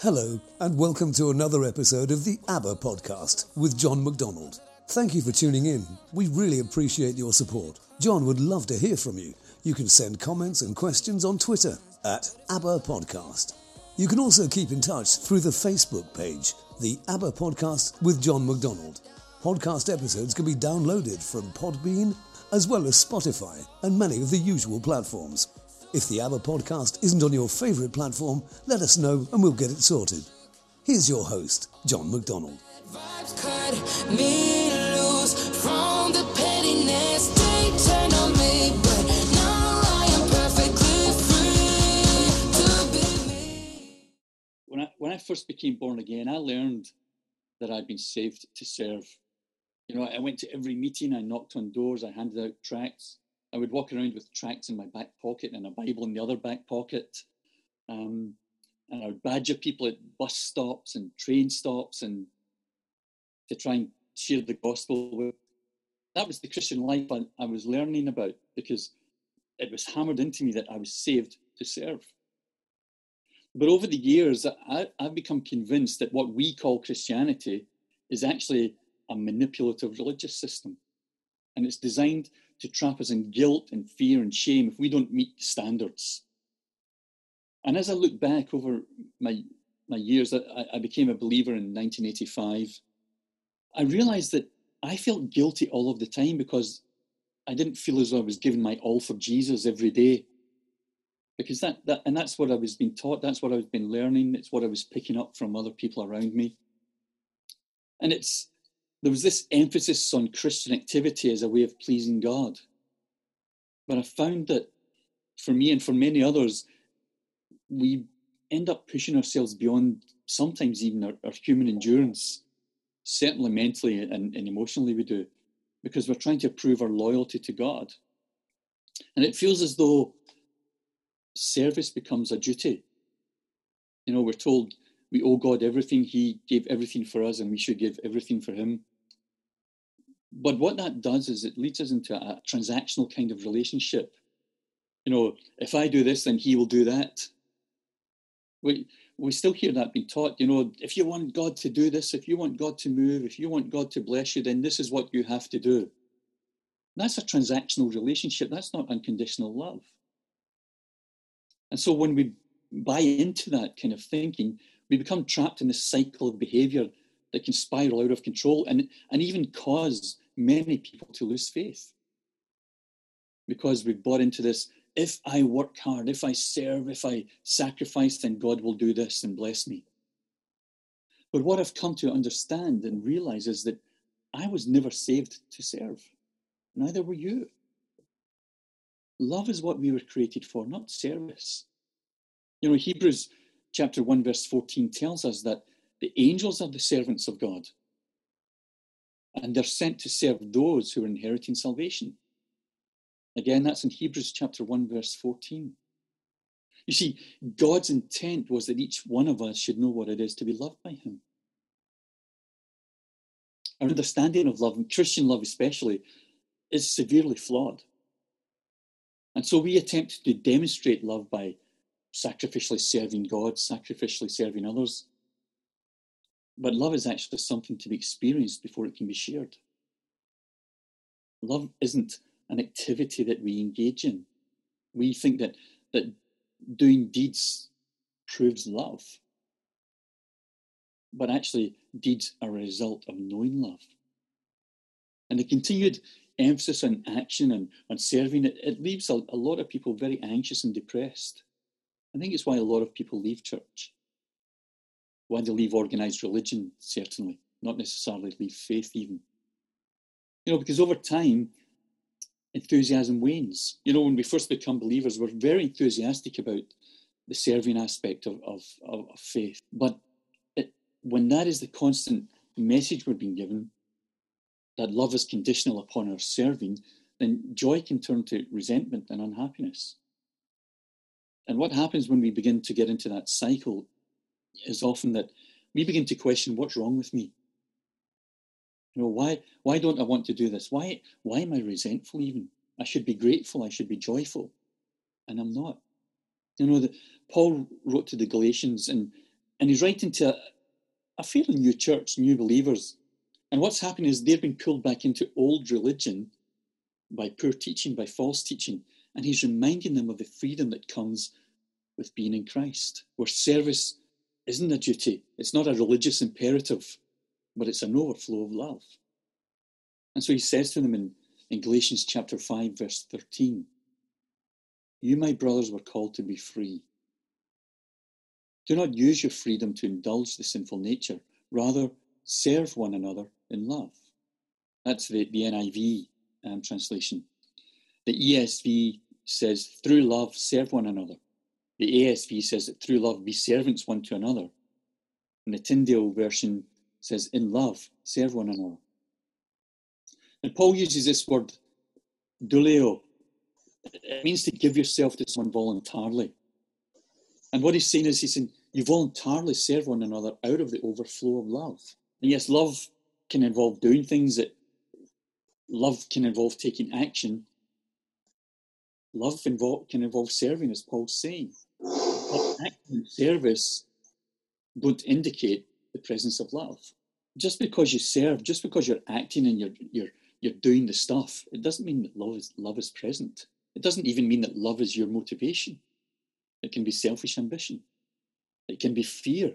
Hello, and welcome to another episode of the ABBA podcast with John MacDonald. Thank you for tuning in. We really appreciate your support. John would love to hear from you. You can send comments and questions on Twitter at ABBA Podcast. You can also keep in touch through the Facebook page, the ABBA Podcast with John MacDonald. Podcast episodes can be downloaded from Podbean as well as Spotify and many of the usual platforms. If the ABBA podcast isn't on your favourite platform, let us know and we'll get it sorted. Here's your host, John MacDonald. vibes cut me loose from the pettiness they turn on me. But now I am perfectly free to be me. when I when I first became born again, I learned that I'd been saved to serve. You know, I went to every meeting, I knocked on doors, I handed out tracts. I would walk around with tracts in my back pocket and a Bible in the other back pocket. Um, and I would badger people at bus stops and train stops and to try and share the gospel with. That was the Christian life I, I was learning about because it was hammered into me that I was saved to serve. But over the years, I, I've become convinced that what we call Christianity is actually a manipulative religious system. And it's designed to trap us in guilt and fear and shame if we don't meet the standards. And as I look back over my, my years, I, I became a believer in 1985. I realized that I felt guilty all of the time because I didn't feel as though I was giving my all for Jesus every day because that, that and that's what I was being taught. That's what I've been learning. It's what I was picking up from other people around me. And it's there was this emphasis on Christian activity as a way of pleasing God. But I found that for me and for many others, we end up pushing ourselves beyond sometimes even our, our human endurance, certainly mentally and, and emotionally we do, because we're trying to prove our loyalty to God. And it feels as though service becomes a duty. You know, we're told we owe God everything. He gave everything for us, and we should give everything for Him. But what that does is it leads us into a transactional kind of relationship. You know, if I do this, then He will do that. We we still hear that being taught. You know, if you want God to do this, if you want God to move, if you want God to bless you, then this is what you have to do. That's a transactional relationship. That's not unconditional love. And so when we buy into that kind of thinking, we become trapped in this cycle of behavior that can spiral out of control and, and even cause many people to lose faith. Because we've bought into this if I work hard, if I serve, if I sacrifice, then God will do this and bless me. But what I've come to understand and realize is that I was never saved to serve. Neither were you. Love is what we were created for, not service. You know, Hebrews chapter 1, verse 14 tells us that the angels are the servants of God, and they're sent to serve those who are inheriting salvation. Again, that's in Hebrews chapter 1, verse 14. You see, God's intent was that each one of us should know what it is to be loved by Him. Our understanding of love, and Christian love especially, is severely flawed. And so we attempt to demonstrate love by sacrificially serving God, sacrificially serving others. But love is actually something to be experienced before it can be shared. Love isn't an activity that we engage in. We think that, that doing deeds proves love. But actually, deeds are a result of knowing love. And the continued emphasis on action and on serving, it, it leaves a, a lot of people very anxious and depressed. I think it's why a lot of people leave church. Why they leave organized religion, certainly, not necessarily leave faith, even. You know, because over time, enthusiasm wanes. You know, when we first become believers, we're very enthusiastic about the serving aspect of, of, of, of faith. But it, when that is the constant message we're being given, that love is conditional upon our serving, then joy can turn to resentment and unhappiness. And what happens when we begin to get into that cycle is often that we begin to question what's wrong with me. You know, why why don't I want to do this? Why why am I resentful even? I should be grateful, I should be joyful. And I'm not. You know, that Paul wrote to the Galatians and, and he's writing to a, a fairly new church, new believers. And what's happening is they've been pulled back into old religion by poor teaching, by false teaching. And he's reminding them of the freedom that comes with being in Christ, where service isn't a duty, it's not a religious imperative, but it's an overflow of love. And so he says to them in, in Galatians chapter 5, verse 13 You, my brothers, were called to be free. Do not use your freedom to indulge the sinful nature, rather, serve one another in love. That's the, the NIV um, translation. The ESV says, through love, serve one another. The ASV says that through love, be servants one to another. And the Tyndale version says, in love, serve one another. And Paul uses this word, douleo. It means to give yourself to someone voluntarily. And what he's saying is, he's saying, you voluntarily serve one another out of the overflow of love. And yes, love can involve doing things that love can involve taking action. Love involve, can involve serving, as Paul's saying. But action service don't indicate the presence of love. Just because you serve, just because you're acting and you're you're you're doing the stuff, it doesn't mean that love is love is present. It doesn't even mean that love is your motivation. It can be selfish ambition. It can be fear.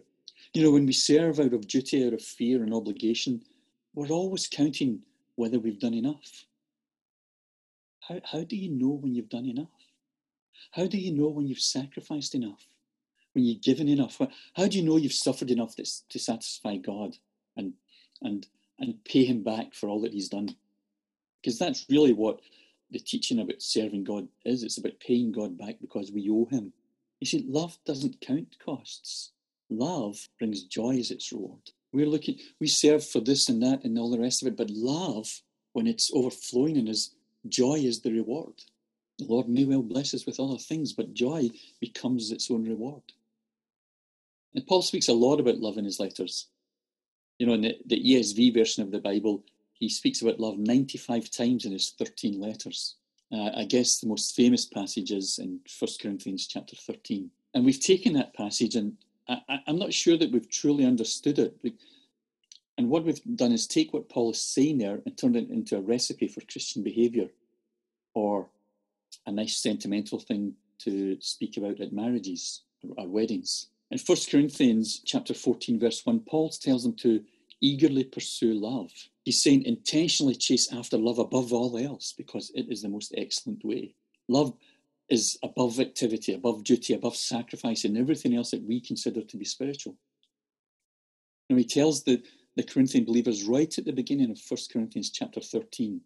You know, when we serve out of duty, out of fear and obligation, we're always counting whether we've done enough. How, how do you know when you've done enough? How do you know when you've sacrificed enough? When you've given enough? How do you know you've suffered enough this to satisfy God and, and, and pay Him back for all that He's done? Because that's really what the teaching about serving God is. It's about paying God back because we owe Him. You see, love doesn't count costs. Love brings joy as its reward. We're looking, we serve for this and that and all the rest of it, but love, when it's overflowing in us, joy is the reward. The Lord may well bless us with other things, but joy becomes its own reward. And Paul speaks a lot about love in his letters. You know, in the, the ESV version of the Bible, he speaks about love 95 times in his 13 letters. Uh, I guess the most famous passage is in 1 Corinthians chapter 13. And we've taken that passage and I, am not sure that we've truly understood it. And what we've done is take what Paul is saying there and turn it into a recipe for Christian behaviour or a nice sentimental thing to speak about at marriages or weddings. In 1 Corinthians chapter 14, verse 1, Paul tells them to eagerly pursue love. He's saying intentionally chase after love above all else because it is the most excellent way. Love is above activity, above duty, above sacrifice, and everything else that we consider to be spiritual. And he tells the, the Corinthian believers right at the beginning of 1 Corinthians chapter 13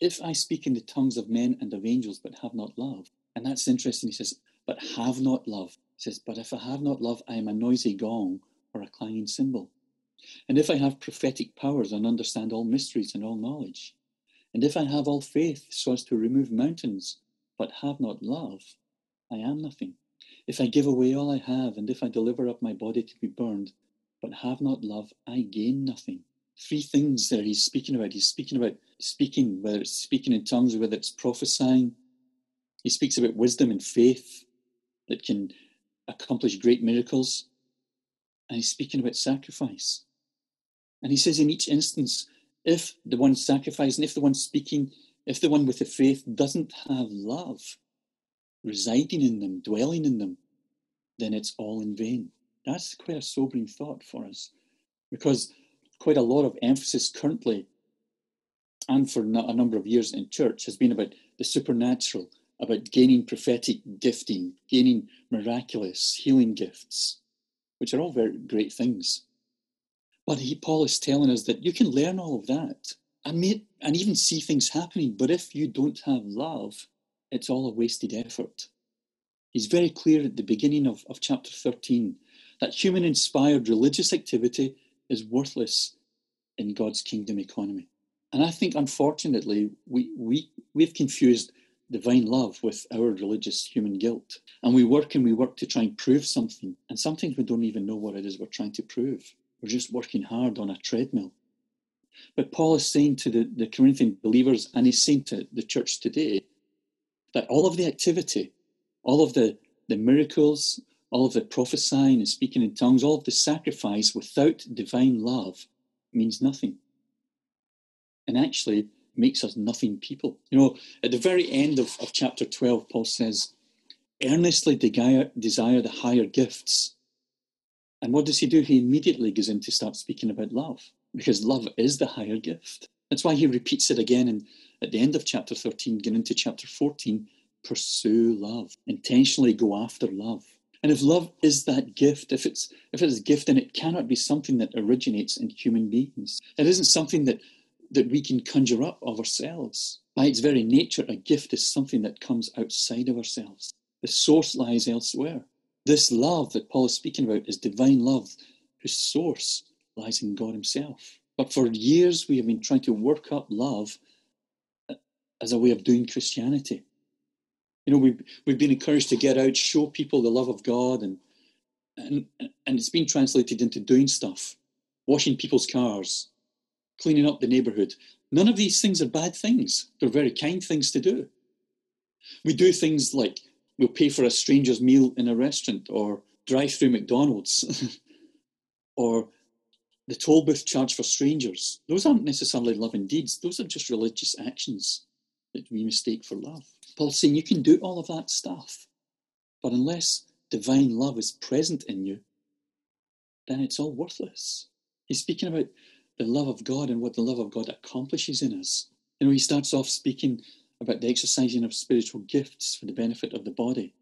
If I speak in the tongues of men and of angels, but have not love, and that's interesting, he says, but have not love. He says, but if I have not love, I am a noisy gong or a clanging cymbal. And if I have prophetic powers and understand all mysteries and all knowledge, and if I have all faith so as to remove mountains, but have not love, I am nothing. If I give away all I have, and if I deliver up my body to be burned, but have not love, I gain nothing. Three things there he's speaking about. He's speaking about speaking, whether it's speaking in tongues or whether it's prophesying. He speaks about wisdom and faith that can accomplish great miracles. And he's speaking about sacrifice. And he says in each instance, if the one sacrificing, if the one speaking if the one with the faith doesn't have love residing in them, dwelling in them, then it's all in vain. That's quite a sobering thought for us because quite a lot of emphasis currently and for a number of years in church has been about the supernatural, about gaining prophetic gifting, gaining miraculous healing gifts, which are all very great things. But he, Paul is telling us that you can learn all of that and, may, and even see things happening. But if you don't have love, it's all a wasted effort. He's very clear at the beginning of, of chapter 13 that human inspired religious activity is worthless in God's kingdom economy. And I think, unfortunately, we, we, we've confused divine love with our religious human guilt. And we work and we work to try and prove something. And sometimes we don't even know what it is we're trying to prove. We're just working hard on a treadmill. But Paul is saying to the, the Corinthian believers, and he's saying to the church today, that all of the activity, all of the, the miracles, all of the prophesying and speaking in tongues, all of the sacrifice without divine love means nothing. And actually makes us nothing people. You know, at the very end of, of chapter 12, Paul says, earnestly desire, the higher gifts. And what does he do? He immediately goes in to start speaking about love, because love is the higher gift. That's why he repeats it again in, at the end of chapter 13, getting into chapter 14 pursue love, intentionally go after love. And if love is that gift, if it's if it is a gift, then it cannot be something that originates in human beings. It isn't something that that we can conjure up of ourselves. By its very nature, a gift is something that comes outside of ourselves. The source lies elsewhere. This love that Paul is speaking about is divine love, whose source lies in God Himself. But for years, we have been trying to work up love as a way of doing Christianity. You know, we've, we've been encouraged to get out, show people the love of God, and, and, and it's been translated into doing stuff, washing people's cars, cleaning up the neighborhood. None of these things are bad things. They're very kind things to do. We do things like we'll pay for a stranger's meal in a restaurant or drive through McDonald's or the toll booth charge for strangers. Those aren't necessarily loving deeds, those are just religious actions that we mistake for love. Paul's saying you can do all of that stuff, but unless divine love is present in you, then it's all worthless. He's speaking about the love of God and what the love of God accomplishes in us. You know, he starts off speaking about the exercising of spiritual gifts for the benefit of the body,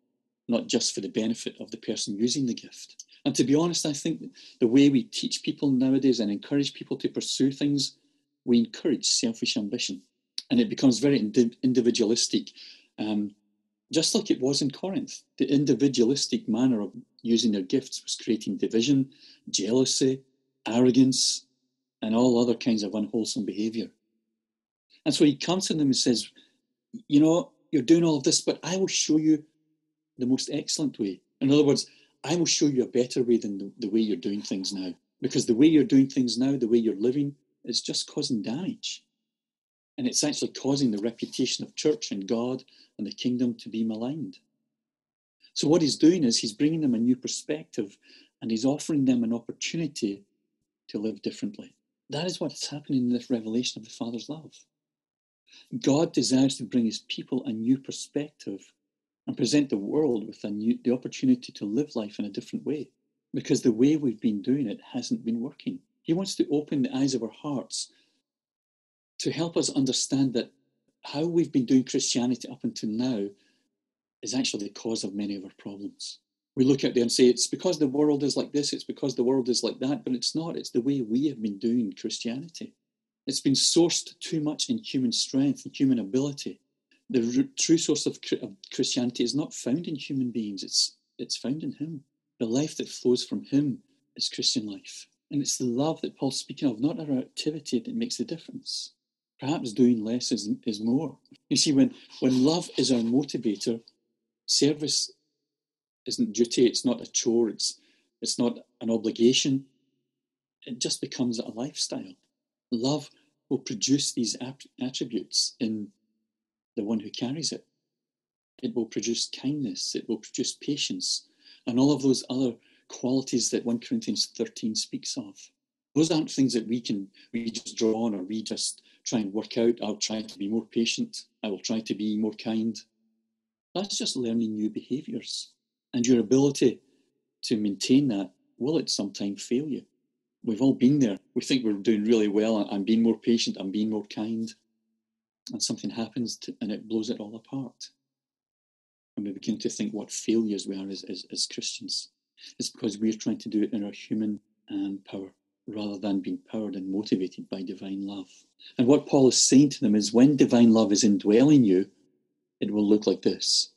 not just for the benefit of the person using the gift. And to be honest, I think the way we teach people nowadays and encourage people to pursue things, we encourage selfish ambition. And it becomes very individualistic, um, just like it was in Corinth. The individualistic manner of using their gifts was creating division, jealousy, arrogance, and all other kinds of unwholesome behavior. And so he comes to them and says, You know, you're doing all of this, but I will show you the most excellent way. In other words, I will show you a better way than the, the way you're doing things now. Because the way you're doing things now, the way you're living, is just causing damage. And it's actually causing the reputation of church and God and the kingdom to be maligned. So, what he's doing is he's bringing them a new perspective and he's offering them an opportunity to live differently. That is what's happening in this revelation of the Father's love. God desires to bring his people a new perspective and present the world with a new, the opportunity to live life in a different way because the way we've been doing it hasn't been working. He wants to open the eyes of our hearts to help us understand that how we've been doing Christianity up until now is actually the cause of many of our problems we look out there and say it's because the world is like this, it's because the world is like that, but it's not. It's the way we have been doing Christianity. It's been sourced too much in human strength and human ability. The true source of, of Christianity is not found in human beings, it's, it's found in Him. The life that flows from Him is Christian life. And it's the love that Paul's speaking of, not our activity, that makes the difference. Perhaps doing less is, is more. You see, when, when love is our motivator, service isn't duty, it's not a chore, it's, it's not an obligation. It just becomes a lifestyle. Love will produce these attributes in the one who carries it. It will produce kindness, it will produce patience, and all of those other qualities that 1 Corinthians 13 speaks of. Those aren't things that we can we just draw on or we just try and work out. I'll try to be more patient. I will try to be more kind. That's just learning new behaviors. And your ability to maintain that will at some time fail you. We've all been there. We think we're doing really well. I'm being more patient. I'm being more kind. And something happens to, and it blows it all apart. And we begin to think what failures we are as, as, as Christians. It's because we're trying to do it in our human um, power rather than being powered and motivated by divine love. And what Paul is saying to them is when divine love is indwelling you, it will look like this.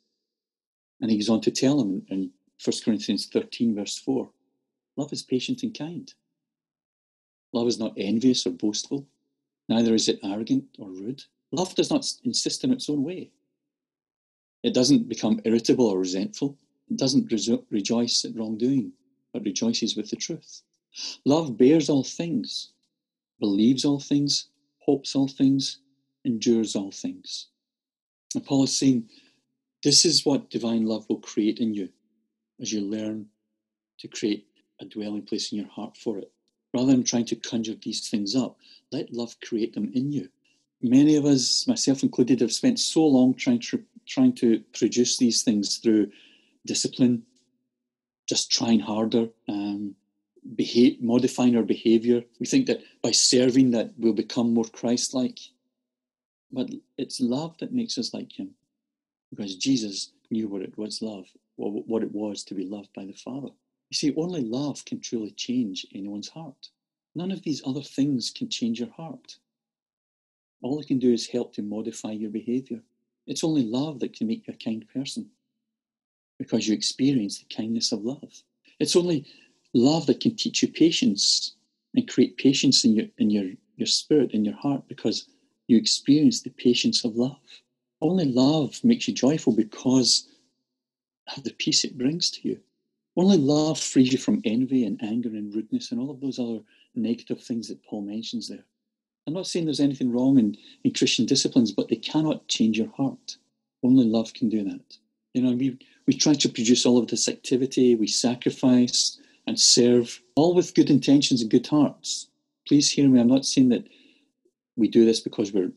And he goes on to tell them in 1 Corinthians 13, verse 4 love is patient and kind. Love is not envious or boastful, neither is it arrogant or rude. Love does not insist on its own way. It doesn't become irritable or resentful. It doesn't rejoice at wrongdoing, but rejoices with the truth. Love bears all things, believes all things, hopes all things, endures all things. And Paul is saying this is what divine love will create in you as you learn to create a dwelling place in your heart for it. Rather than trying to conjure these things up, let love create them in you. Many of us, myself included, have spent so long trying to, trying to produce these things through discipline, just trying harder, um, behave, modifying our behavior. We think that by serving that we'll become more Christ-like. But it's love that makes us like him. Because Jesus knew what it was love, what it was to be loved by the Father. You see, only love can truly change anyone's heart. None of these other things can change your heart. All it can do is help to modify your behavior. It's only love that can make you a kind person because you experience the kindness of love. It's only love that can teach you patience and create patience in your in your, your spirit, in your heart, because you experience the patience of love. Only love makes you joyful because of the peace it brings to you. Only love frees you from envy and anger and rudeness and all of those other negative things that Paul mentions there. I'm not saying there's anything wrong in, in Christian disciplines, but they cannot change your heart. Only love can do that. You know, we, we try to produce all of this activity, we sacrifice and serve, all with good intentions and good hearts. Please hear me. I'm not saying that we do this because we're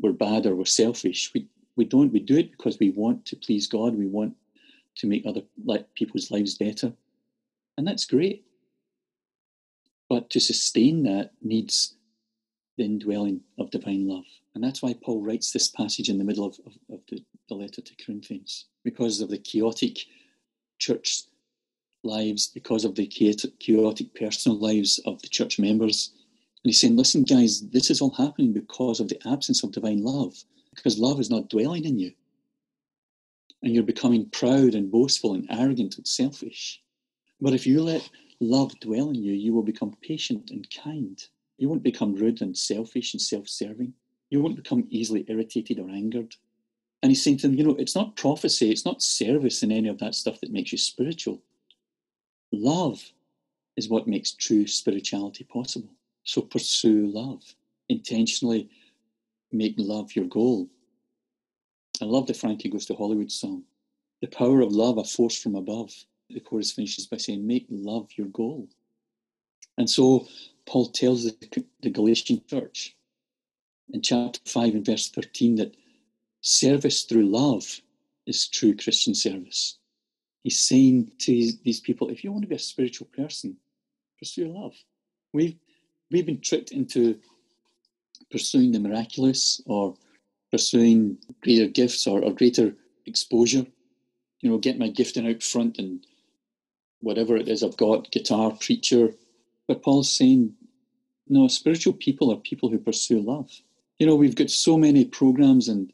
we're bad or we're selfish. We we don't. We do it because we want to please God. We want to make other like people's lives better, and that's great. But to sustain that needs the indwelling of divine love, and that's why Paul writes this passage in the middle of, of, of the, the letter to Corinthians because of the chaotic church lives, because of the chaotic personal lives of the church members. And he's saying, listen, guys, this is all happening because of the absence of divine love, because love is not dwelling in you. And you're becoming proud and boastful and arrogant and selfish. But if you let love dwell in you, you will become patient and kind. You won't become rude and selfish and self serving. You won't become easily irritated or angered. And he's saying to them, you know, it's not prophecy, it's not service and any of that stuff that makes you spiritual. Love is what makes true spirituality possible. So pursue love. Intentionally make love your goal. I love the Frankie Goes to Hollywood song. The power of love, a force from above. The chorus finishes by saying, Make love your goal. And so Paul tells the, the Galatian church in chapter 5 and verse 13 that service through love is true Christian service. He's saying to these people, if you want to be a spiritual person, pursue love. We've, we've been tricked into pursuing the miraculous or pursuing greater gifts or, or greater exposure. You know, get my gifting out front and whatever it is I've got, guitar, preacher. But Paul's saying, no, spiritual people are people who pursue love. You know, we've got so many programs and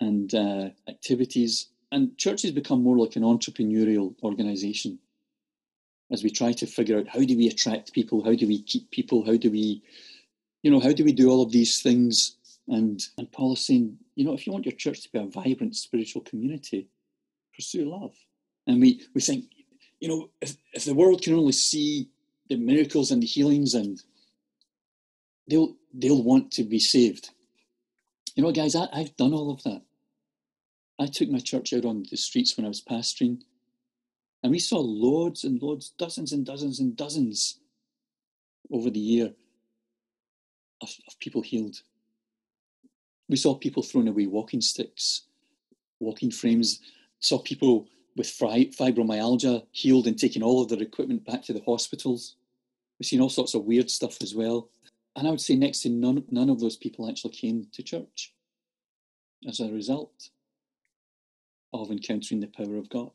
and uh, activities, and churches become more like an entrepreneurial organization as we try to figure out how do we attract people, how do we keep people, how do we, you know, how do we do all of these things? And and Paul is saying, you know, if you want your church to be a vibrant spiritual community, pursue love. And we we think, you know, if, if the world can only see the miracles and the healings and they'll they'll want to be saved. You know, guys, I, I've done all of that. I took my church out on the streets when I was pastoring, and we saw loads and loads, dozens and dozens and dozens over the year of, of people healed. We saw people throwing away walking sticks, walking frames, saw people with fibromyalgia healed and taking all of their equipment back to the hospitals. We've seen all sorts of weird stuff as well. And I would say next to none, none of those people actually came to church as a result of encountering the power of God.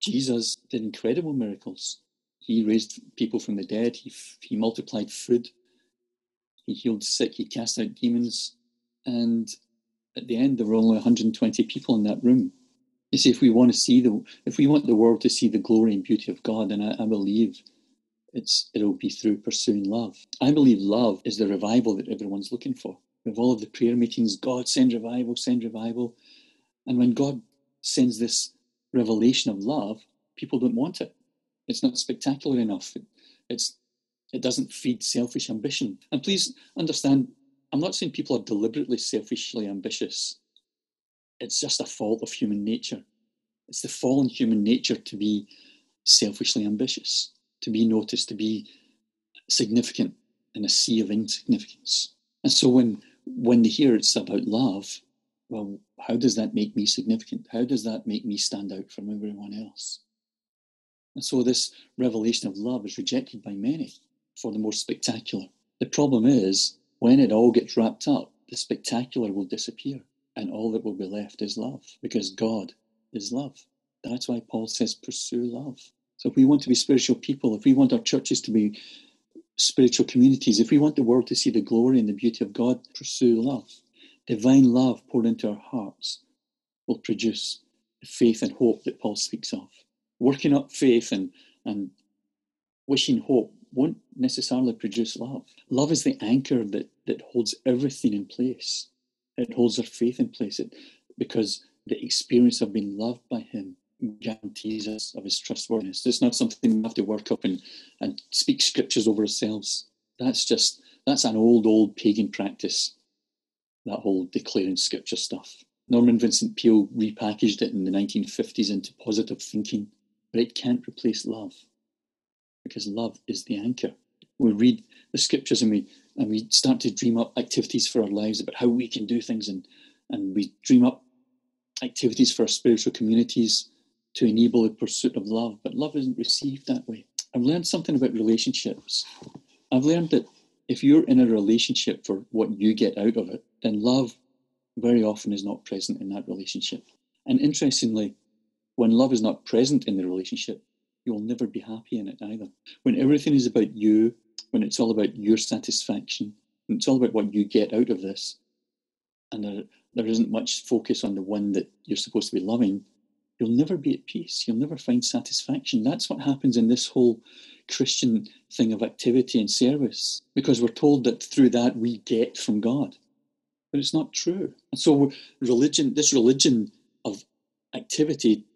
Jesus did incredible miracles. He raised people from the dead, he, he multiplied food, he healed sick, he cast out demons. And at the end, there were only 120 people in that room. You see, if we want to see the, if we want the world to see the glory and beauty of God, then I, I believe it's it'll be through pursuing love. I believe love is the revival that everyone's looking for. With all of the prayer meetings, God send revival, send revival, and when God sends this revelation of love, people don't want it. It's not spectacular enough. It, it's it doesn't feed selfish ambition. And please understand, I'm not saying people are deliberately selfishly ambitious. It's just a fault of human nature. It's the fallen human nature to be selfishly ambitious, to be noticed, to be significant in a sea of insignificance. And so when when they hear it's about love, well, how does that make me significant? How does that make me stand out from everyone else? And so this revelation of love is rejected by many for the more spectacular. The problem is when it all gets wrapped up, the spectacular will disappear and all that will be left is love because God is love. That's why Paul says, pursue love. So if we want to be spiritual people, if we want our churches to be spiritual communities, if we want the world to see the glory and the beauty of God, pursue love. Divine love poured into our hearts will produce the faith and hope that Paul speaks of. Working up faith and, and wishing hope won't necessarily produce love. Love is the anchor that, that holds everything in place. It holds our faith in place it, because the experience of being loved by Him guarantees us of His trustworthiness. It's not something we have to work up and, and speak scriptures over ourselves. That's just, that's an old, old pagan practice, that whole declaring scripture stuff. Norman Vincent Peale repackaged it in the 1950s into positive thinking, but it can't replace love because love is the anchor. We read the scriptures and we and we start to dream up activities for our lives about how we can do things and and we dream up activities for our spiritual communities to enable the pursuit of love, but love isn't received that way. I've learned something about relationships. I've learned that if you're in a relationship for what you get out of it, then love very often is not present in that relationship. And interestingly, when love is not present in the relationship, you'll never be happy in it either. When everything is about you, when it's all about your satisfaction, when it's all about what you get out of this, and there, there isn't much focus on the one that you're supposed to be loving, you'll never be at peace. You'll never find satisfaction. That's what happens in this whole Christian thing of activity and service, because we're told that through that we get from God. But it's not true. And so religion, this religion of activity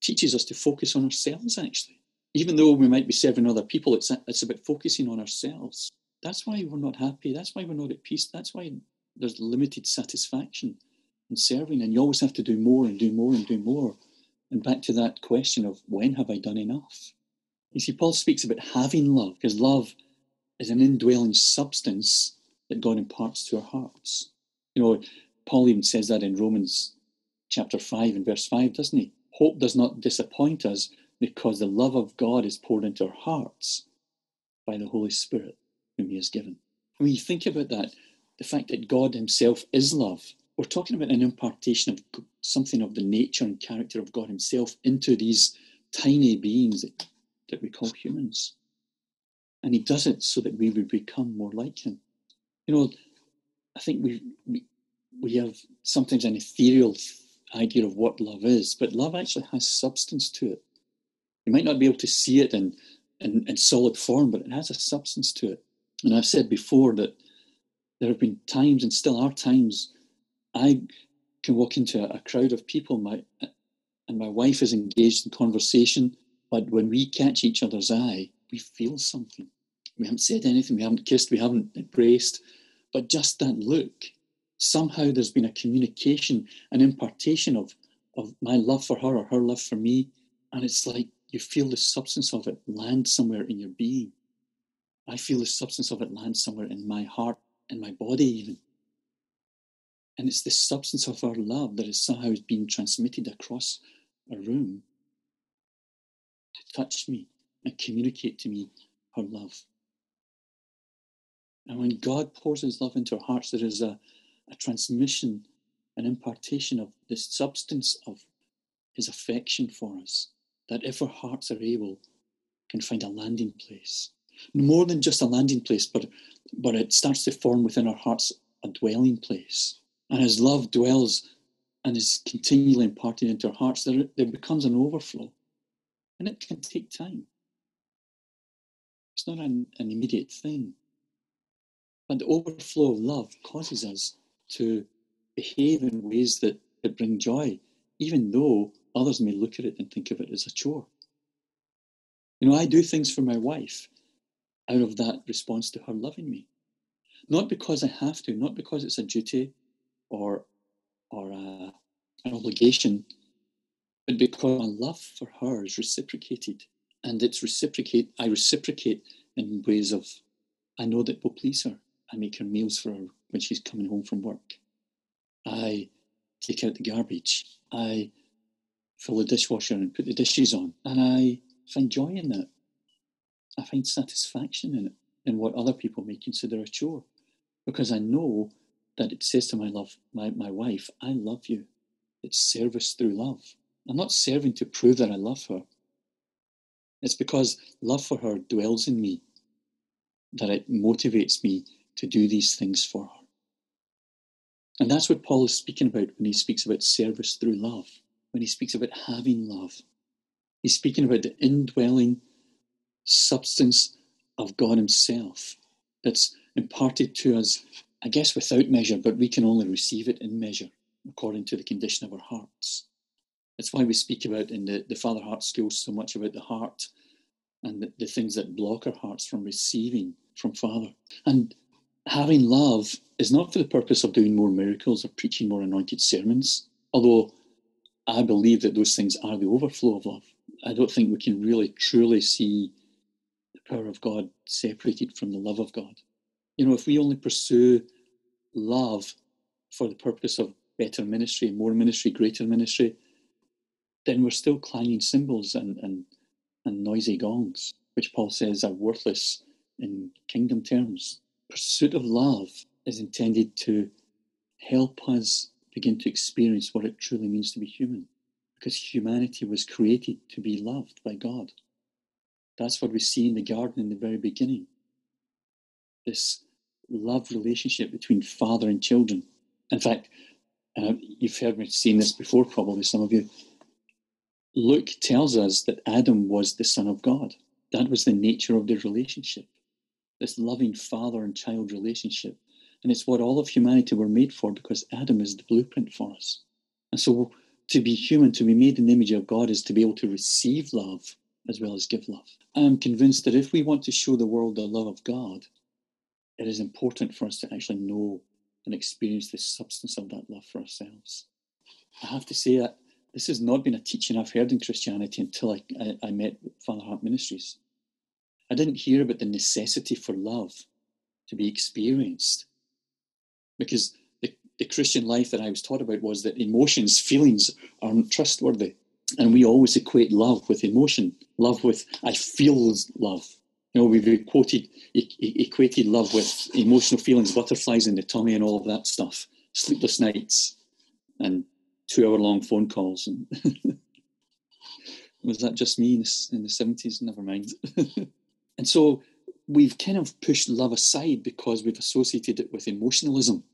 teaches us to focus on ourselves actually. Even though we might be serving other people, it's, it's about focusing on ourselves. That's why we're not happy. That's why we're not at peace. That's why there's limited satisfaction in serving. And you always have to do more and do more and do more. And back to that question of when have I done enough? You see, Paul speaks about having love, because love is an indwelling substance that God imparts to our hearts. You know, Paul even says that in Romans chapter 5 and verse 5, doesn't he? Hope does not disappoint us because the love of God is poured into our hearts by the Holy Spirit whom He has given. When you think about that, the fact that God Himself is love, we're talking about an impartation of something of the nature and character of God Himself into these tiny beings that, that we call humans. And He does it so that we would become more like Him. You know, I think we, we, we have sometimes an ethereal idea of what love is, but love actually has substance to it. You might not be able to see it in, in, in solid form, but it has a substance to it. And I've said before that there have been times, and still are times, I can walk into a, a crowd of people, my, and my wife is engaged in conversation, but when we catch each other's eye, we feel something. We haven't said anything, we haven't kissed, we haven't embraced, but just that look somehow there's been a communication, an impartation of, of my love for her or her love for me. And it's like you feel the substance of it land somewhere in your being. I feel the substance of it land somewhere in my heart, in my body, even. And it's the substance of our love that is somehow being transmitted across a room to touch me and communicate to me her love. And when God pours his love into our hearts, there is a, a transmission, an impartation of the substance of his affection for us, that if our hearts are able, can find a landing place. More than just a landing place, but, but it starts to form within our hearts a dwelling place. And as love dwells and is continually imparted into our hearts, there, there becomes an overflow. And it can take time. It's not an, an immediate thing. But the overflow of love causes us to behave in ways that, that bring joy, even though others may look at it and think of it as a chore. You know, I do things for my wife out of that response to her loving me. Not because I have to, not because it's a duty or, or a, an obligation, but because my love for her is reciprocated. And it's reciprocate, I reciprocate in ways of, I know that will please her. I make her meals for her when she's coming home from work. I take out the garbage. I fill the dishwasher and put the dishes on. And I find joy in that. I find satisfaction in it, in what other people may consider a chore. Because I know that it says to my love, my, my wife, I love you. It's service through love. I'm not serving to prove that I love her. It's because love for her dwells in me that it motivates me to do these things for her. And that's what Paul is speaking about when he speaks about service through love, when he speaks about having love. He's speaking about the indwelling substance of God Himself that's imparted to us, I guess, without measure, but we can only receive it in measure according to the condition of our hearts. That's why we speak about in the, the Father Heart School so much about the heart and the, the things that block our hearts from receiving from Father. And having love is not for the purpose of doing more miracles or preaching more anointed sermons, although I believe that those things are the overflow of love. I don't think we can really truly see the power of God separated from the love of God. You know, if we only pursue love for the purpose of better ministry, more ministry, greater ministry, then we're still clanging cymbals and, and, and noisy gongs, which Paul says are worthless in kingdom terms. Pursuit of love is intended to help us begin to experience what it truly means to be human, because humanity was created to be loved by God. That's what we see in the garden in the very beginning. This love relationship between father and children. In fact, uh, you've heard me saying this before, probably some of you. Luke tells us that Adam was the Son of God. That was the nature of their relationship, this loving father and child relationship. And it's what all of humanity were made for because Adam is the blueprint for us. And so to be human, to be made in the image of God, is to be able to receive love as well as give love. I'm convinced that if we want to show the world the love of God, it is important for us to actually know and experience the substance of that love for ourselves. I have to say that this has not been a teaching I've heard in Christianity until I, I, I met Father Heart Ministries. I didn't hear about the necessity for love to be experienced because the, the Christian life that I was taught about was that emotions, feelings aren't trustworthy. And we always equate love with emotion, love with I feel love. You know, we've quoted, equated love with emotional feelings, butterflies in the tummy, and all of that stuff, sleepless nights, and two hour long phone calls. And was that just me in the, in the 70s? Never mind. and so we've kind of pushed love aside because we've associated it with emotionalism.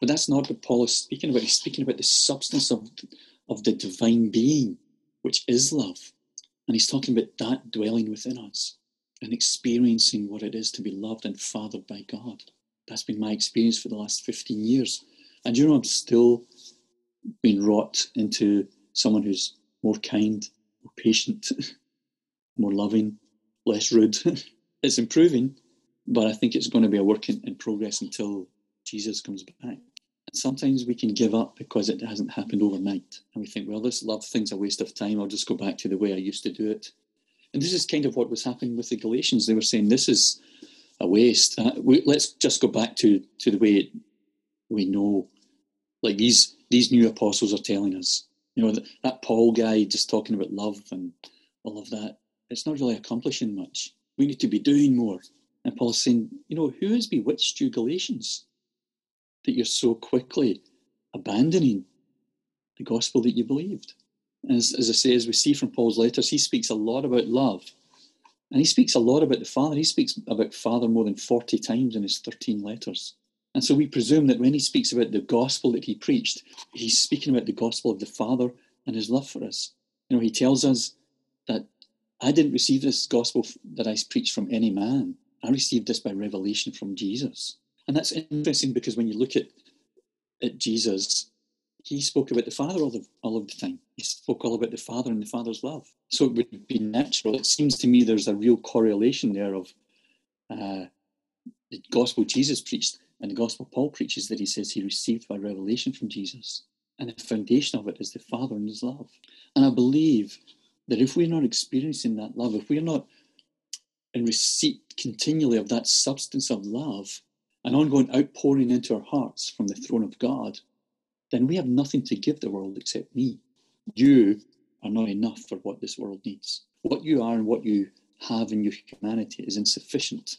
But that's not what Paul is speaking about. He's speaking about the substance of, of the divine being, which is love. And he's talking about that dwelling within us and experiencing what it is to be loved and fathered by God. That's been my experience for the last 15 years. And you know, I'm still being wrought into someone who's more kind, more patient, more loving, less rude. it's improving, but I think it's going to be a work in, in progress until Jesus comes back. And sometimes we can give up because it hasn't happened overnight. And we think, well, this love thing's a waste of time. I'll just go back to the way I used to do it. And this is kind of what was happening with the Galatians. They were saying, this is a waste. Uh, we, let's just go back to, to the way we know. Like these these new apostles are telling us. You know, that, that Paul guy just talking about love and all of that, it's not really accomplishing much. We need to be doing more. And Paul's saying, you know, who has bewitched you, Galatians, that you're so quickly abandoning the gospel that you believed? As, as I say, as we see from Paul's letters, he speaks a lot about love. And he speaks a lot about the Father. He speaks about Father more than 40 times in his 13 letters. And so we presume that when he speaks about the gospel that he preached, he's speaking about the gospel of the Father and his love for us. You know, he tells us I didn't receive this gospel that I preached from any man. I received this by revelation from Jesus. And that's interesting because when you look at, at Jesus, he spoke about the Father all, the, all of the time. He spoke all about the Father and the Father's love. So it would be natural. It seems to me there's a real correlation there of uh, the gospel Jesus preached and the gospel Paul preaches that he says he received by revelation from Jesus. And the foundation of it is the Father and His love. And I believe that if we're not experiencing that love, if we're not in receipt continually of that substance of love, an ongoing outpouring into our hearts from the throne of God, then we have nothing to give the world except me. You are not enough for what this world needs. What you are and what you have in your humanity is insufficient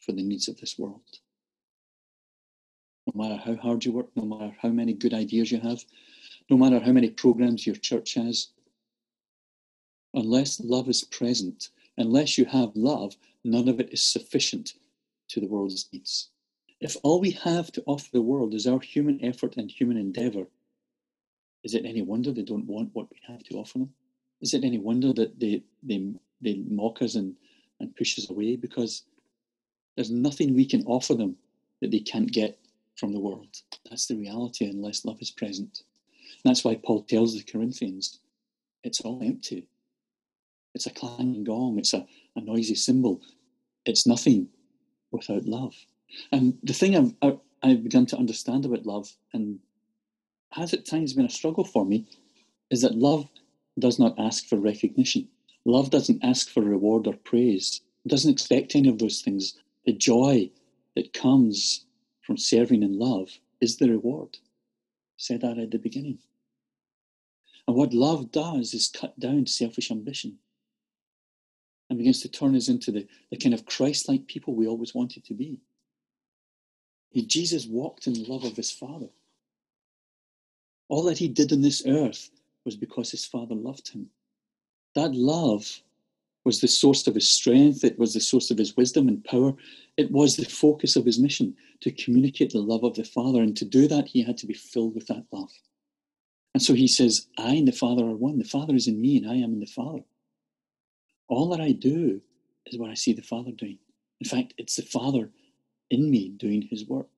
for the needs of this world. No matter how hard you work, no matter how many good ideas you have, no matter how many programs your church has, unless love is present, unless you have love, none of it is sufficient to the world's needs. If all we have to offer the world is our human effort and human endeavor, is it any wonder they don't want what we have to offer them? Is it any wonder that they, they, they mock us and, and push us away? Because there's nothing we can offer them that they can't get from the world. That's the reality unless love is present. And that's why Paul tells the Corinthians it's all empty. It's a clanging gong, it's a, a noisy cymbal. It's nothing without love. And the thing I've, I've begun to understand about love, and has at times been a struggle for me, is that love does not ask for recognition. Love doesn't ask for reward or praise. It doesn't expect any of those things. The joy that comes from serving in love is the reward. I said that at the beginning. And what love does is cut down selfish ambition and begins to turn us into the, the kind of Christ like people we always wanted to be. He, Jesus walked in the love of his Father. All that he did on this earth was because his Father loved him. That love was the source of his strength, it was the source of his wisdom and power. It was the focus of his mission to communicate the love of the Father. And to do that, he had to be filled with that love. And so he says, I and the Father are one. The Father is in me, and I am in the Father. All that I do is what I see the Father doing. In fact, it's the Father in me doing his work.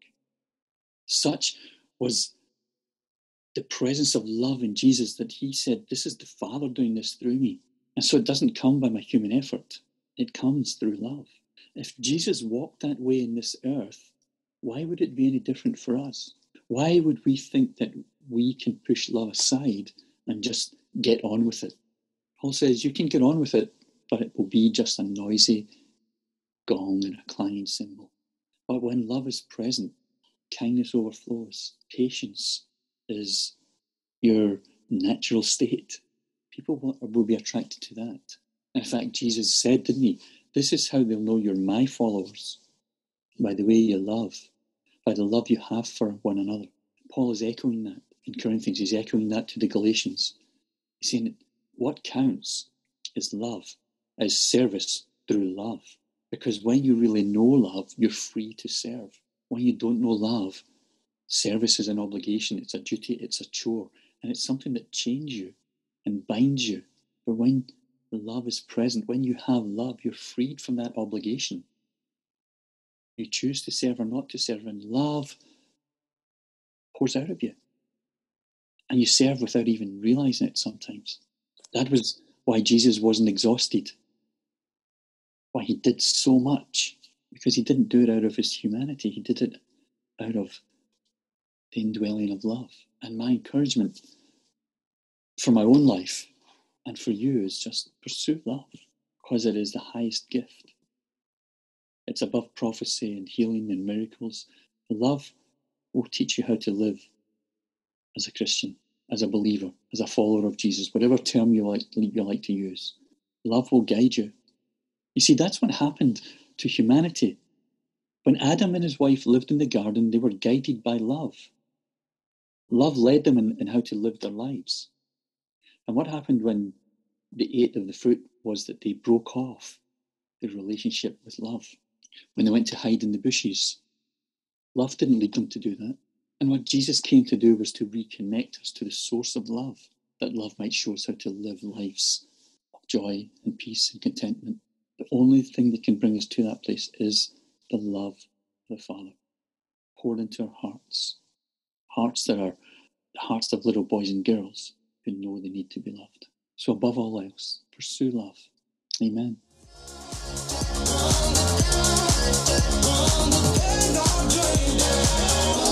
Such was the presence of love in Jesus that he said, This is the Father doing this through me. And so it doesn't come by my human effort, it comes through love. If Jesus walked that way in this earth, why would it be any different for us? Why would we think that we can push love aside and just get on with it? Paul says, You can get on with it, but it will be just a noisy gong and a clanging cymbal. But when love is present, kindness overflows, patience is your natural state. People will, be attracted to that. In fact, Jesus said, didn't he? This is how they'll know you're my followers by the way you love, by the love you have for one another. Paul is echoing that in Corinthians. He's echoing that to the Galatians. He's saying what counts is love, is service through love. Because when you really know love, you're free to serve. When you don't know love, service is an obligation, it's a duty, it's a chore, and it's something that chains you and binds you. But when love is present, when you have love, you're freed from that obligation. You choose to serve or not to serve, and love pours out of you. And you serve without even realizing it sometimes. That was why Jesus wasn't exhausted why he did so much because he didn't do it out of his humanity, he did it out of the indwelling of love. And my encouragement for my own life and for you is just pursue love because it is the highest gift. It's above prophecy and healing and miracles. Love will teach you how to live as a Christian, as a believer, as a follower of Jesus, whatever term you like, you like to use. Love will guide you you see, that's what happened to humanity. When Adam and his wife lived in the garden, they were guided by love. Love led them in, in how to live their lives. And what happened when they ate of the fruit was that they broke off the relationship with love. When they went to hide in the bushes, love didn't lead them to do that. And what Jesus came to do was to reconnect us to the source of love, that love might show us how to live lives of joy and peace and contentment. The only thing that can bring us to that place is the love of the Father poured into our hearts. Hearts that are the hearts of little boys and girls who know they need to be loved. So, above all else, pursue love. Amen. On the